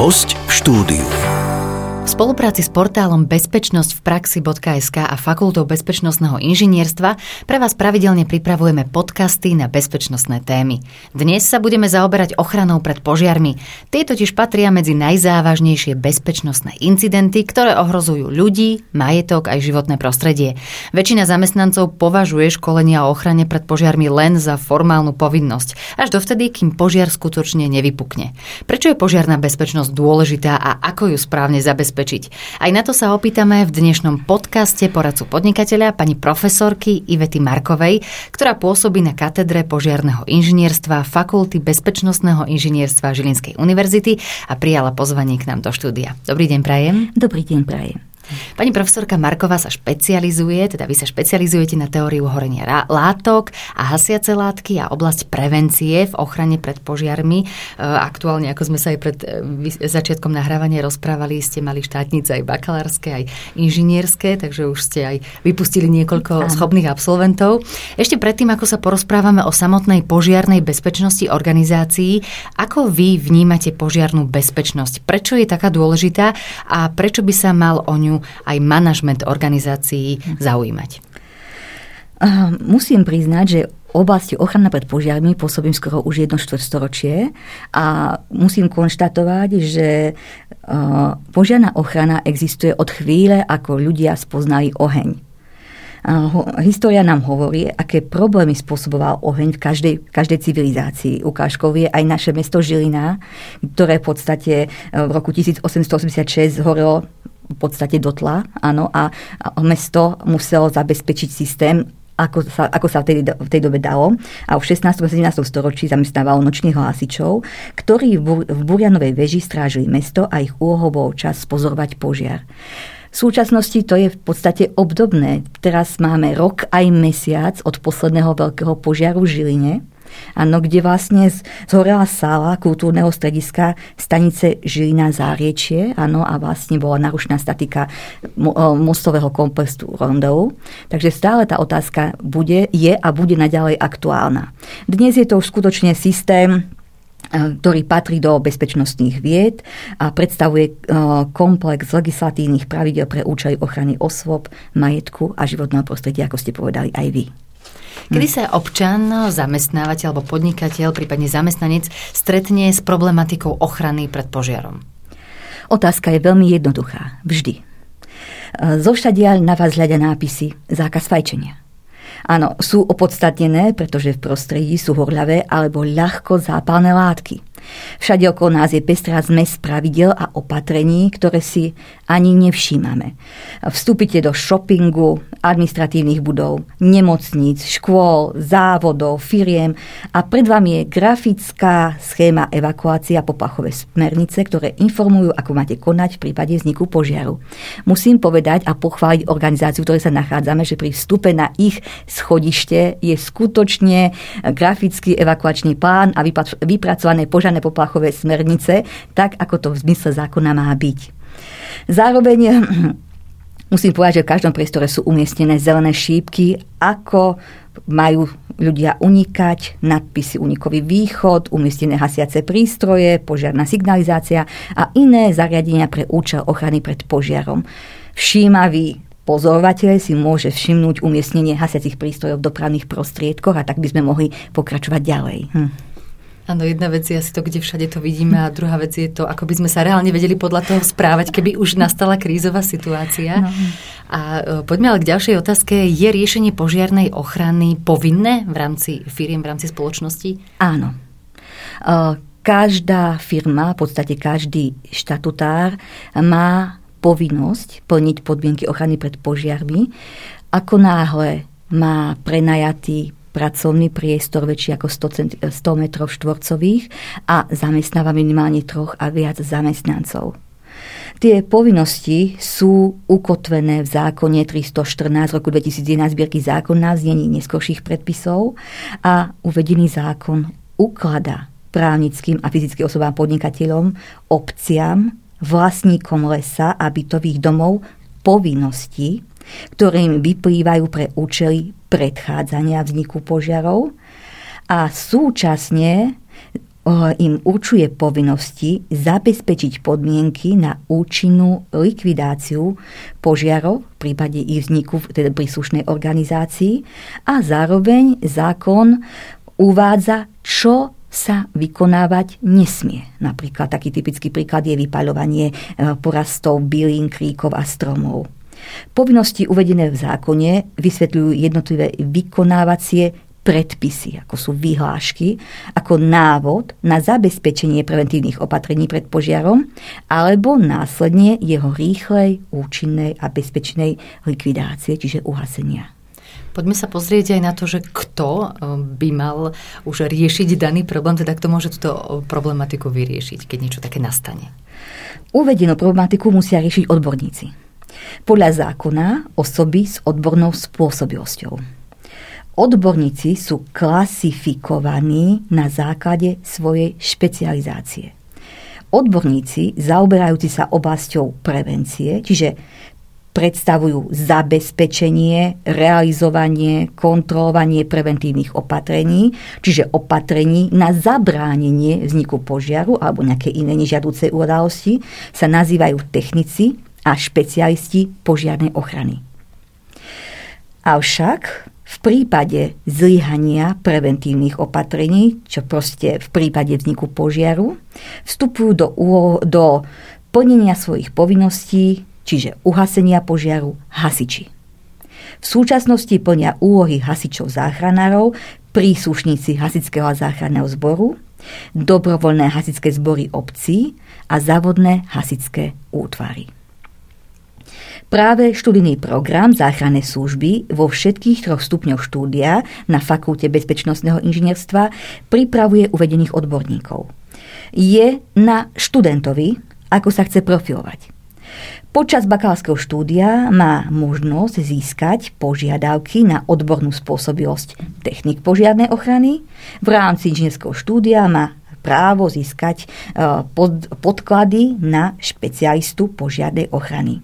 Host v štúdiu. Spolupráci s portálom Bezpečnosť v praxi.sk a Fakultou bezpečnostného inžinierstva pre vás pravidelne pripravujeme podcasty na bezpečnostné témy. Dnes sa budeme zaoberať ochranou pred požiarmi. Tie totiž patria medzi najzávažnejšie bezpečnostné incidenty, ktoré ohrozujú ľudí, majetok aj životné prostredie. Väčšina zamestnancov považuje školenia o ochrane pred požiarmi len za formálnu povinnosť, až dovtedy, kým požiar skutočne nevypukne. Prečo je požiarná bezpečnosť dôležitá a ako ju správne zabezpečiť? Zabezpečiť. Aj na to sa opýtame v dnešnom podcaste poradcu podnikateľa pani profesorky Ivety Markovej, ktorá pôsobí na katedre požiarného inžinierstva Fakulty bezpečnostného inžinierstva Žilinskej univerzity a prijala pozvanie k nám do štúdia. Dobrý deň, Prajem. Dobrý deň, Prajem. Pani profesorka Marková sa špecializuje, teda vy sa špecializujete na teóriu horenia látok a hasiace látky a oblasť prevencie v ochrane pred požiarmi. E, aktuálne, ako sme sa aj pred e, začiatkom nahrávania rozprávali, ste mali štátnice aj bakalárske, aj inžinierské, takže už ste aj vypustili niekoľko Aha. schopných absolventov. Ešte predtým, ako sa porozprávame o samotnej požiarnej bezpečnosti organizácií, ako vy vnímate požiarnú bezpečnosť? Prečo je taká dôležitá a prečo by sa mal o ňu aj manažment organizácií zaujímať? Musím priznať, že oblasti ochrana pred požiarmi pôsobím skoro už jedno štvrtstoročie a musím konštatovať, že požiarná ochrana existuje od chvíle, ako ľudia spoznali oheň. História nám hovorí, aké problémy spôsoboval oheň v každej, v každej civilizácii. Ukážkou je aj naše mesto Žilina, ktoré v podstate v roku 1886 horelo v podstate dotla, áno, a, mesto muselo zabezpečiť systém, ako sa, ako sa v, tej, v tej dobe dalo. A v 16. a 17. storočí zamestnávalo nočných hlásičov, ktorí v, v Burianovej veži strážili mesto a ich úlohou bol čas pozorovať požiar. V súčasnosti to je v podstate obdobné. Teraz máme rok aj mesiac od posledného veľkého požiaru v Žiline Áno, kde vlastne zhorela sála kultúrneho strediska stanice Žilina Záriečie, áno, a vlastne bola narušená statika mostového komplexu Rondou. Takže stále tá otázka bude, je a bude naďalej aktuálna. Dnes je to už skutočne systém, ktorý patrí do bezpečnostných vied a predstavuje komplex legislatívnych pravidel pre účely ochrany osôb, majetku a životného prostredia, ako ste povedali aj vy. Kedy sa občan, zamestnávateľ alebo podnikateľ, prípadne zamestnanec stretne s problematikou ochrany pred požiarom? Otázka je veľmi jednoduchá. Vždy. Zo všadiaľ na vás hľadia nápisy zákaz fajčenia. Áno, sú opodstatnené, pretože v prostredí sú horľavé alebo ľahko zápalné látky. Všade okolo nás je pestrá zmes pravidel a opatrení, ktoré si ani nevšímame. Vstúpite do shoppingu, administratívnych budov, nemocníc, škôl, závodov, firiem a pred vami je grafická schéma evakuácia poplachové smernice, ktoré informujú, ako máte konať v prípade vzniku požiaru. Musím povedať a pochváliť organizáciu, v ktorej sa nachádzame, že pri vstupe na ich schodište je skutočne grafický evakuačný plán a vypracované požiarné žiadne poplachové smernice, tak ako to v zmysle zákona má byť. Zároveň musím povedať, že v každom priestore sú umiestnené zelené šípky, ako majú ľudia unikať, nadpisy unikový východ, umiestnené hasiace prístroje, požiarná signalizácia a iné zariadenia pre účel ochrany pred požiarom. Všímavý pozorovateľ si môže všimnúť umiestnenie hasiacich prístrojov v dopravných prostriedkoch a tak by sme mohli pokračovať ďalej. Hm. Áno, jedna vec je asi to, kde všade to vidíme a druhá vec je to, ako by sme sa reálne vedeli podľa toho správať, keby už nastala krízová situácia. No. A e, poďme ale k ďalšej otázke. Je riešenie požiarnej ochrany povinné v rámci firiem, v rámci spoločnosti? Áno. E, každá firma, v podstate každý štatutár má povinnosť plniť podmienky ochrany pred požiarmi. Ako náhle má prenajatý pracovný priestor väčší ako 100, 100 metrov štvorcových a zamestnáva minimálne troch a viac zamestnancov. Tie povinnosti sú ukotvené v zákone 314 roku 2011 zbierky zákon na znení neskorších predpisov a uvedený zákon ukladá právnickým a fyzickým osobám podnikateľom, obciam, vlastníkom lesa a bytových domov povinnosti, ktoré im vyplývajú pre účely predchádzania vzniku požiarov a súčasne im určuje povinnosti zabezpečiť podmienky na účinnú likvidáciu požiarov v prípade ich vzniku v teda príslušnej organizácii a zároveň zákon uvádza, čo sa vykonávať nesmie. Napríklad taký typický príklad je vypaľovanie e, porastov bylín, kríkov a stromov. Povinnosti uvedené v zákone vysvetľujú jednotlivé vykonávacie predpisy, ako sú vyhlášky, ako návod na zabezpečenie preventívnych opatrení pred požiarom alebo následne jeho rýchlej, účinnej a bezpečnej likvidácie, čiže uhasenia. Poďme sa pozrieť aj na to, že kto eh, by mal už riešiť daný problém, teda kto môže túto eh, problematiku vyriešiť, keď niečo také nastane. Uvedenú problematiku musia riešiť odborníci. Podľa zákona osoby s odbornou spôsobilosťou odborníci sú klasifikovaní na základe svojej špecializácie. Odborníci zaoberajúci sa oblasťou prevencie, čiže predstavujú zabezpečenie, realizovanie, kontrolovanie preventívnych opatrení, čiže opatrení na zabránenie vzniku požiaru alebo nejaké iné nežiaducej udalosti, sa nazývajú technici a špecialisti požiarnej ochrany. Avšak v prípade zlyhania preventívnych opatrení, čo proste v prípade vzniku požiaru, vstupujú do, do plnenia svojich povinností, čiže uhasenia požiaru, hasiči. V súčasnosti plnia úlohy hasičov záchranárov príslušníci hasičského a záchranného zboru, dobrovoľné hasičské zbory obcí a závodné hasičské útvary. Práve študijný program záchrannej služby vo všetkých troch stupňoch štúdia na Fakulte bezpečnostného inžinierstva pripravuje uvedených odborníkov. Je na študentovi, ako sa chce profilovať. Počas bakalárskeho štúdia má možnosť získať požiadavky na odbornú spôsobilosť technik požiarnej ochrany. V rámci inžinierského štúdia má právo získať pod, podklady na špecialistu požiarnej ochrany.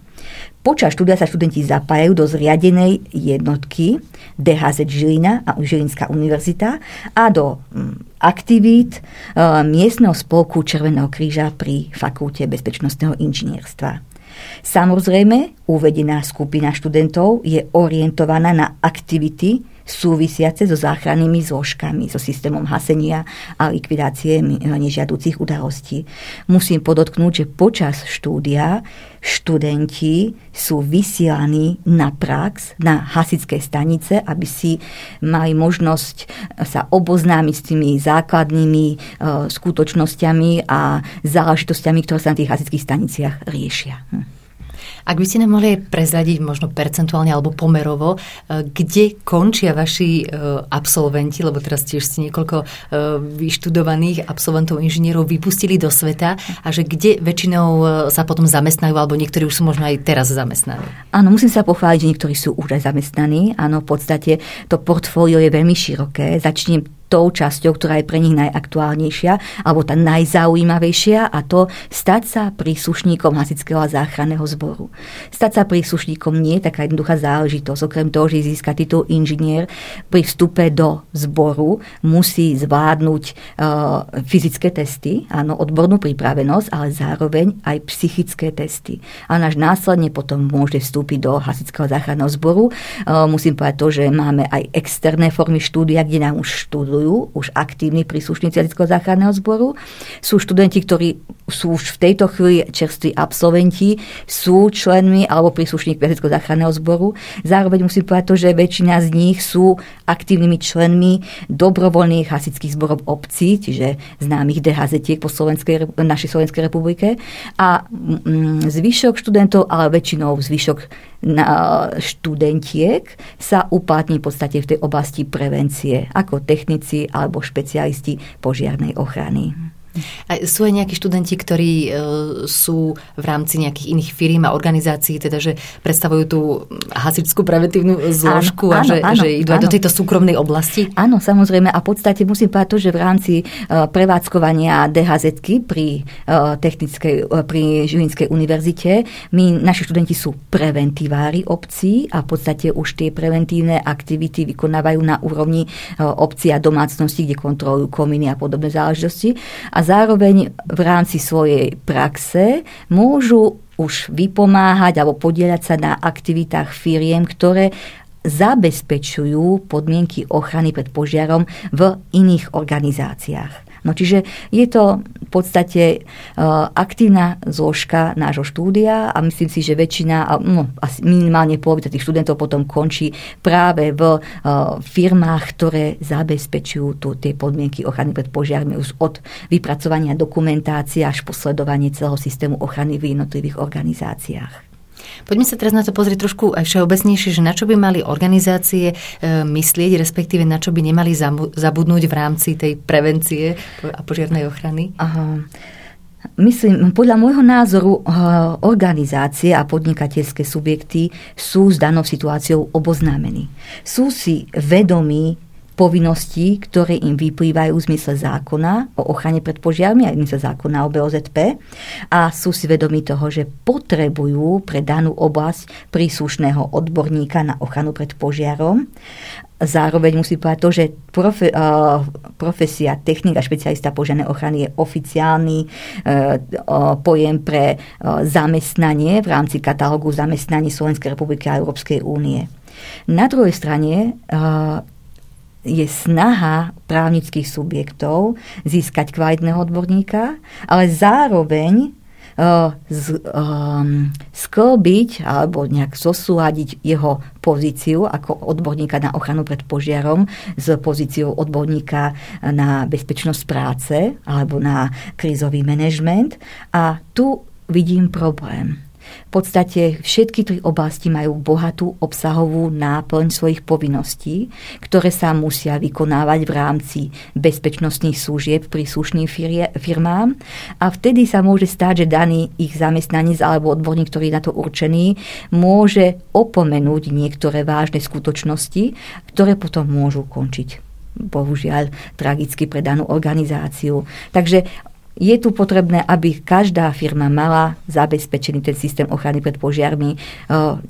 Počas štúdia sa študenti zapájajú do zriadenej jednotky DHZ Žilina a Žilinská univerzita a do mm, aktivít e, miestneho spolku Červeného kríža pri Fakulte bezpečnostného inžinierstva. Samozrejme, uvedená skupina študentov je orientovaná na aktivity súvisiace so záchrannými zložkami, so systémom hasenia a likvidácie nežiaducich udalostí. Musím podotknúť, že počas štúdia študenti sú vysielaní na prax, na hasické stanice, aby si mali možnosť sa oboznámiť s tými základnými e, skutočnosťami a záležitostiami, ktoré sa na tých hasických staniciach riešia. Hm. Ak by ste nám mohli prezradiť možno percentuálne alebo pomerovo, e, kde končia vaši e, absolventi, lebo teraz tiež ste niekoľko e, vyštudovaných absolventov inžinierov vypustili do sveta a že kde väčšinou sa potom zamestnajú, alebo niektorí už sú možno aj teraz zamestnaní. Áno, musím sa pochváliť, že niektorí sú už aj zamestnaní. Áno, v podstate to portfólio je veľmi široké. Začnem tou časťou, ktorá je pre nich najaktuálnejšia alebo tá najzaujímavejšia a to stať sa príslušníkom hasičského a záchranného zboru. Stať sa príslušníkom nie je taká jednoduchá záležitosť. Okrem toho, že získa titul inžinier, pri vstupe do zboru musí zvládnuť uh, fyzické testy, áno, odbornú pripravenosť, ale zároveň aj psychické testy. A náš následne potom môže vstúpiť do hasičského záchranného zboru. Uh, musím povedať to, že máme aj externé formy štúdia, kde nám už štúdujú školujú už aktívni príslušníci Jadického záchranného zboru. Sú študenti, ktorí sú už v tejto chvíli čerství absolventi, sú členmi alebo príslušník Jadického záchranného zboru. Zároveň musím povedať to, že väčšina z nich sú aktívnymi členmi dobrovoľných hasičských zborov obcí, čiže známych DHZ po Slovenskej, našej Slovenskej republike. A mm, zvyšok študentov, ale väčšinou zvyšok na študentiek sa uplatní v podstate v tej oblasti prevencie ako technici alebo špecialisti požiarnej ochrany. A sú aj nejakí študenti, ktorí e, sú v rámci nejakých iných firiem a organizácií, teda že predstavujú tú hasičskú preventívnu zložku áno, a že, áno, že idú áno. aj do tejto súkromnej oblasti? Áno, samozrejme. A v podstate musím povedať to, že v rámci e, prevádzkovania DHZ pri, e, technickej, e, pri Žilinskej univerzite my, naši študenti sú preventívári obcí a v podstate už tie preventívne aktivity vykonávajú na úrovni obcí a domácnosti, kde kontrolujú kominy a podobné záležitosti. A zároveň v rámci svojej praxe môžu už vypomáhať alebo podielať sa na aktivitách firiem, ktoré zabezpečujú podmienky ochrany pred požiarom v iných organizáciách. No čiže je to v podstate uh, aktívna zložka nášho štúdia a myslím si, že väčšina, no, asi minimálne polovica tých študentov potom končí práve v uh, firmách, ktoré zabezpečujú tu, tie podmienky ochrany pred požiarmi už od vypracovania dokumentácie až posledovanie celého systému ochrany v jednotlivých organizáciách. Poďme sa teraz na to pozrieť trošku aj všeobecnejšie, že na čo by mali organizácie e, myslieť, respektíve na čo by nemali zabudnúť v rámci tej prevencie a požiarnej ochrany? Aha. Myslím, podľa môjho názoru e, organizácie a podnikateľské subjekty sú s danou situáciou oboznámení. Sú si vedomí povinností, ktoré im vyplývajú v zmysle zákona o ochrane pred požiarmi a v zmysle zákona o BOZP a sú si vedomí toho, že potrebujú pre danú oblasť príslušného odborníka na ochranu pred požiarom. Zároveň musí povedať to, že profe, uh, profesia technik a špecialista požiarnej ochrany je oficiálny uh, pojem pre uh, zamestnanie v rámci katalógu zamestnaní Slovenskej republiky a Európskej únie. Na druhej strane je snaha právnických subjektov získať kvalitného odborníka, ale zároveň uh, z, um, sklbiť alebo nejak zosúľadiť jeho pozíciu ako odborníka na ochranu pred požiarom s pozíciou odborníka na bezpečnosť práce alebo na krízový manažment. A tu vidím problém v podstate všetky tri oblasti majú bohatú obsahovú náplň svojich povinností, ktoré sa musia vykonávať v rámci bezpečnostných služieb príslušným firmám a vtedy sa môže stať, že daný ich zamestnanec alebo odborník, ktorý je na to určený, môže opomenúť niektoré vážne skutočnosti, ktoré potom môžu končiť bohužiaľ tragicky pre danú organizáciu. Takže je tu potrebné, aby každá firma mala zabezpečený ten systém ochrany pred požiarmi, eh,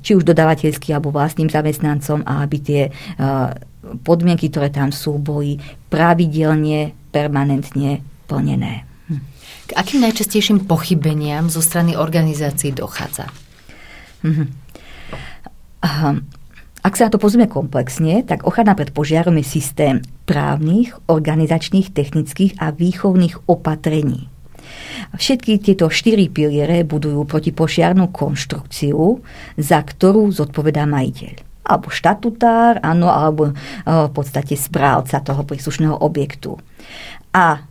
či už dodávateľský alebo vlastným zamestnancom a aby tie eh, podmienky, ktoré tam sú, boli pravidelne, permanentne plnené. Hm. K akým najčastejším pochybeniam zo strany organizácií dochádza? Mhm. Ak sa na to pozrieme komplexne, tak ochrana pred požiarom je systém právnych, organizačných, technických a výchovných opatrení. Všetky tieto štyri piliere budujú protipožiarnú konštrukciu, za ktorú zodpovedá majiteľ alebo štatutár, áno, alebo e, v podstate správca toho príslušného objektu. A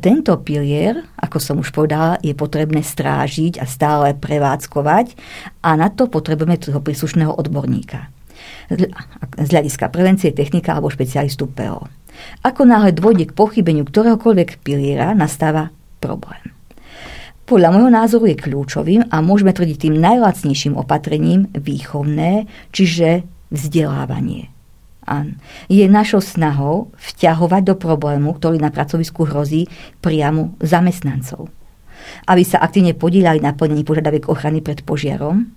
tento pilier, ako som už povedala, je potrebné strážiť a stále prevádzkovať a na to potrebujeme toho príslušného odborníka. Z hľadiska prevencie, technika alebo špecialistu PO. Ako náhle dôjde k pochybeniu ktoréhokoľvek piliera, nastáva problém. Podľa môjho názoru je kľúčovým a môžeme tvrdiť tým najlacnejším opatrením výchovné, čiže vzdelávanie je našou snahou vťahovať do problému, ktorý na pracovisku hrozí priamo zamestnancov. Aby sa aktívne podílali na plnení požiadaviek ochrany pred požiarom,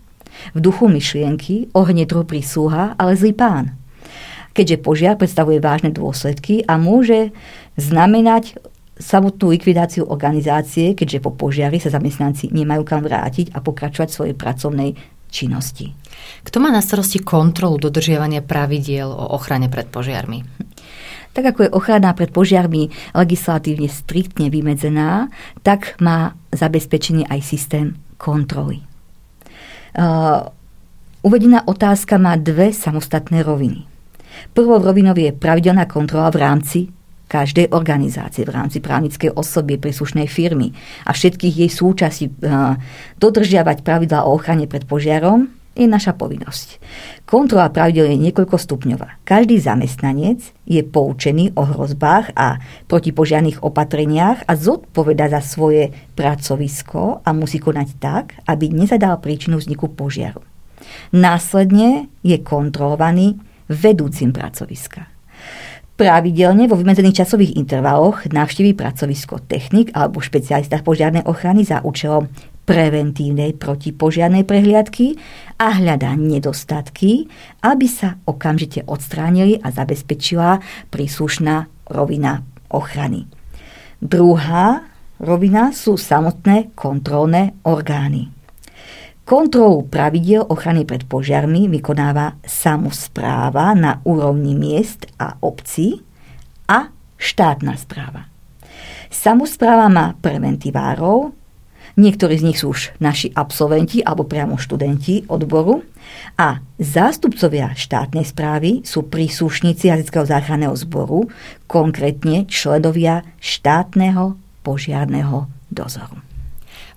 v duchu myšlienky ohne druh prísluha, ale zlý pán. Keďže požiar predstavuje vážne dôsledky a môže znamenať samotnú likvidáciu organizácie, keďže po požiari sa zamestnanci nemajú kam vrátiť a pokračovať svojej pracovnej činnosti. Kto má na starosti kontrolu dodržiavania pravidiel o ochrane pred požiarmi? Tak ako je ochrana pred požiarmi legislatívne striktne vymedzená, tak má zabezpečenie aj systém kontroly. Uh, uvedená otázka má dve samostatné roviny. Prvou rovinou je pravidelná kontrola v rámci každej organizácie, v rámci právnickej osoby, príslušnej firmy a všetkých jej súčasí uh, dodržiavať pravidlá o ochrane pred požiarom je naša povinnosť. Kontrola pravidel je niekoľko stupňová. Každý zamestnanec je poučený o hrozbách a protipožiarných opatreniach a zodpoveda za svoje pracovisko a musí konať tak, aby nezadal príčinu vzniku požiaru. Následne je kontrolovaný vedúcim pracoviska. Pravidelne vo vymedzených časových intervaloch navštíví pracovisko technik alebo špecialista požiarnej ochrany za účelom preventívnej protipožiarnej prehliadky a hľadá nedostatky, aby sa okamžite odstránili a zabezpečila príslušná rovina ochrany. Druhá rovina sú samotné kontrolné orgány. Kontrolu pravidel ochrany pred požiarmi vykonáva samozpráva na úrovni miest a obcí a štátna správa. Samozpráva má preventívárov, niektorí z nich sú už naši absolventi alebo priamo študenti odboru a zástupcovia štátnej správy sú príslušníci jazyckého záchranného zboru, konkrétne členovia štátneho požiarného dozoru.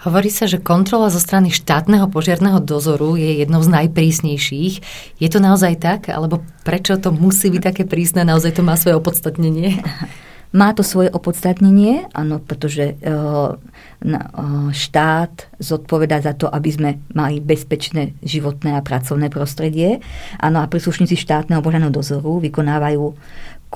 Hovorí sa, že kontrola zo strany štátneho požiarného dozoru je jednou z najprísnejších. Je to naozaj tak? Alebo prečo to musí byť také prísne? Naozaj to má svoje opodstatnenie? Má to svoje opodstatnenie, áno, pretože uh, uh, štát zodpoveda za to, aby sme mali bezpečné životné a pracovné prostredie. Áno, a príslušníci štátneho požiarného dozoru vykonávajú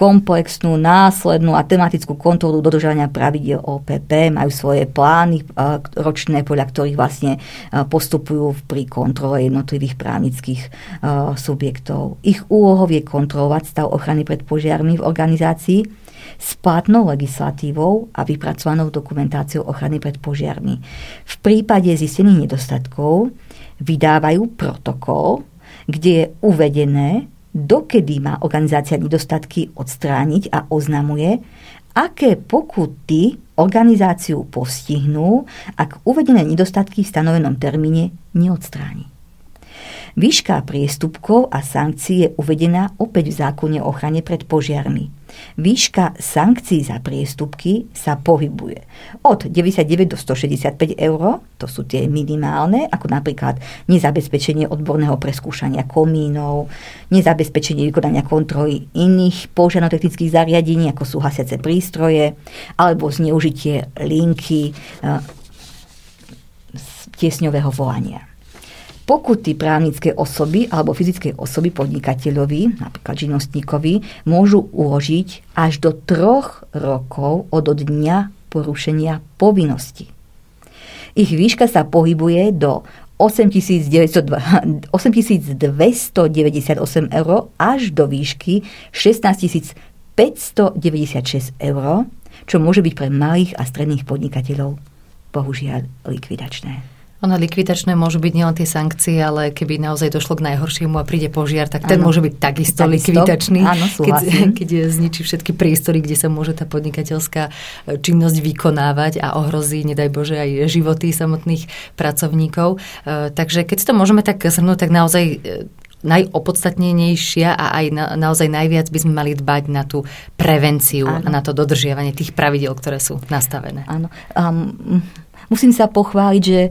komplexnú, následnú a tematickú kontrolu dodržania pravidel OPP, majú svoje plány ročné, podľa ktorých vlastne postupujú pri kontrole jednotlivých právnických subjektov. Ich úlohou je kontrolovať stav ochrany pred požiarmi v organizácii s platnou legislatívou a vypracovanou dokumentáciou ochrany pred požiarmi. V prípade zistených nedostatkov vydávajú protokol, kde je uvedené, dokedy má organizácia nedostatky odstrániť a oznamuje, aké pokuty organizáciu postihnú, ak uvedené nedostatky v stanovenom termíne neodstráni. Výška priestupkov a sankcií je uvedená opäť v zákone o ochrane pred požiarmi. Výška sankcií za priestupky sa pohybuje. Od 99 do 165 eur, to sú tie minimálne, ako napríklad nezabezpečenie odborného preskúšania komínov, nezabezpečenie vykonania kontroly iných požiarnotechnických zariadení, ako sú hasiace prístroje, alebo zneužitie linky e, tiesňového volania pokuty právnické osoby alebo fyzickej osoby podnikateľovi, napríklad živnostníkovi, môžu uložiť až do troch rokov od dňa porušenia povinnosti. Ich výška sa pohybuje do 8298 eur až do výšky 16 596 eur, čo môže byť pre malých a stredných podnikateľov bohužiaľ likvidačné. Ono likvidačné môžu byť nielen tie sankcie, ale keby naozaj došlo k najhoršiemu a príde požiar, tak ten ano. môže byť takisto, takisto likvidačný, áno, keď, keď zničí všetky priestory, kde sa môže tá podnikateľská e, činnosť vykonávať a ohrozí, nedaj Bože, aj životy samotných pracovníkov. E, takže keď si to môžeme tak zhrnúť, tak naozaj e, najopodstatnenejšia a aj na, naozaj najviac by sme mali dbať na tú prevenciu Áno. a na to dodržiavanie tých pravidel, ktoré sú nastavené. Áno. Um, Musím sa pochváliť, že e,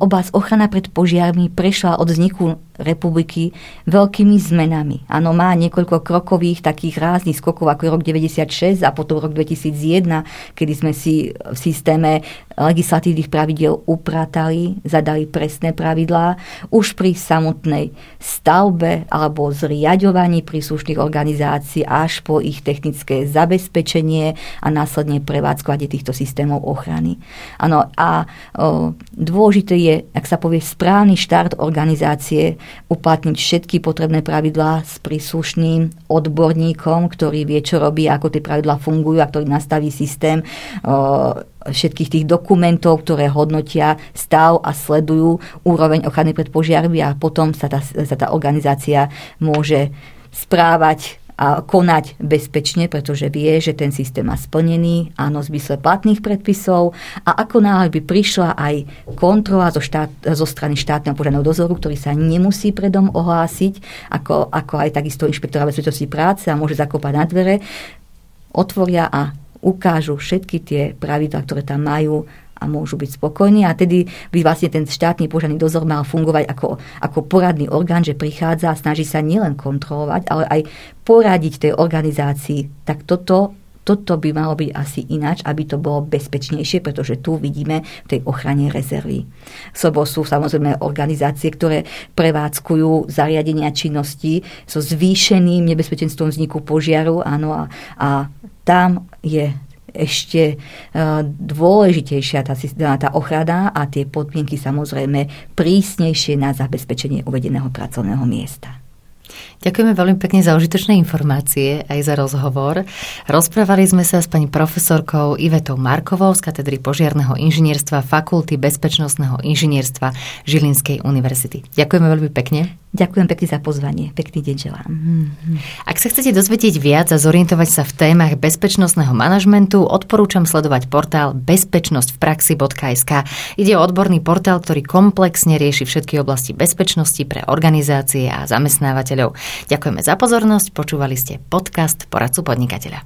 oblasť ochrana pred požiarmi prešla od vzniku republiky veľkými zmenami. Áno, má niekoľko krokových takých ráznych skokov ako rok 96 a potom rok 2001, kedy sme si v systéme legislatívnych pravidel upratali, zadali presné pravidlá. Už pri samotnej stavbe alebo zriadovaní príslušných organizácií až po ich technické zabezpečenie a následne prevádzkovanie týchto systémov ochrany. Áno, a o, dôležité je, ak sa povie, správny štart organizácie uplatniť všetky potrebné pravidlá s príslušným odborníkom, ktorý vie, čo robí, ako tie pravidlá fungujú a ktorý nastaví systém všetkých tých dokumentov, ktoré hodnotia stav a sledujú úroveň ochrany pred požiarmi a potom sa tá, sa tá organizácia môže správať a konať bezpečne, pretože vie, že ten systém má splnený, áno, v zmysle platných predpisov a ako náhle by prišla aj kontrola zo, štát, zo strany štátneho požiadneho dozoru, ktorý sa nemusí predom ohlásiť, ako, ako aj takisto inšpektora bezpečnosti práce a môže zakopať na dvere, otvoria a ukážu všetky tie pravidla, ktoré tam majú a môžu byť spokojní. A tedy by vlastne ten štátny požiarný dozor mal fungovať ako, ako poradný orgán, že prichádza a snaží sa nielen kontrolovať, ale aj poradiť tej organizácii. Tak toto toto by malo byť asi ináč, aby to bolo bezpečnejšie, pretože tu vidíme v tej ochrane rezervy. Sobo sú samozrejme organizácie, ktoré prevádzkujú zariadenia činnosti so zvýšeným nebezpečenstvom vzniku požiaru, áno, a, a tam je ešte e, dôležitejšia tá, tá ochrana a tie podmienky samozrejme prísnejšie na zabezpečenie uvedeného pracovného miesta. Ďakujeme veľmi pekne za užitočné informácie aj za rozhovor. Rozprávali sme sa s pani profesorkou Ivetou Markovou z katedry požiarného inžinierstva Fakulty bezpečnostného inžinierstva Žilinskej univerzity. Ďakujeme veľmi pekne. Ďakujem pekne za pozvanie. Pekný deň želám. Ak sa chcete dozvedieť viac a zorientovať sa v témach bezpečnostného manažmentu, odporúčam sledovať portál bezpečnosťvpraxi.sk. Ide o odborný portál, ktorý komplexne rieši všetky oblasti bezpečnosti pre organizácie a zamestnávateľov. Ďakujeme za pozornosť, počúvali ste podcast Poradcu podnikateľa.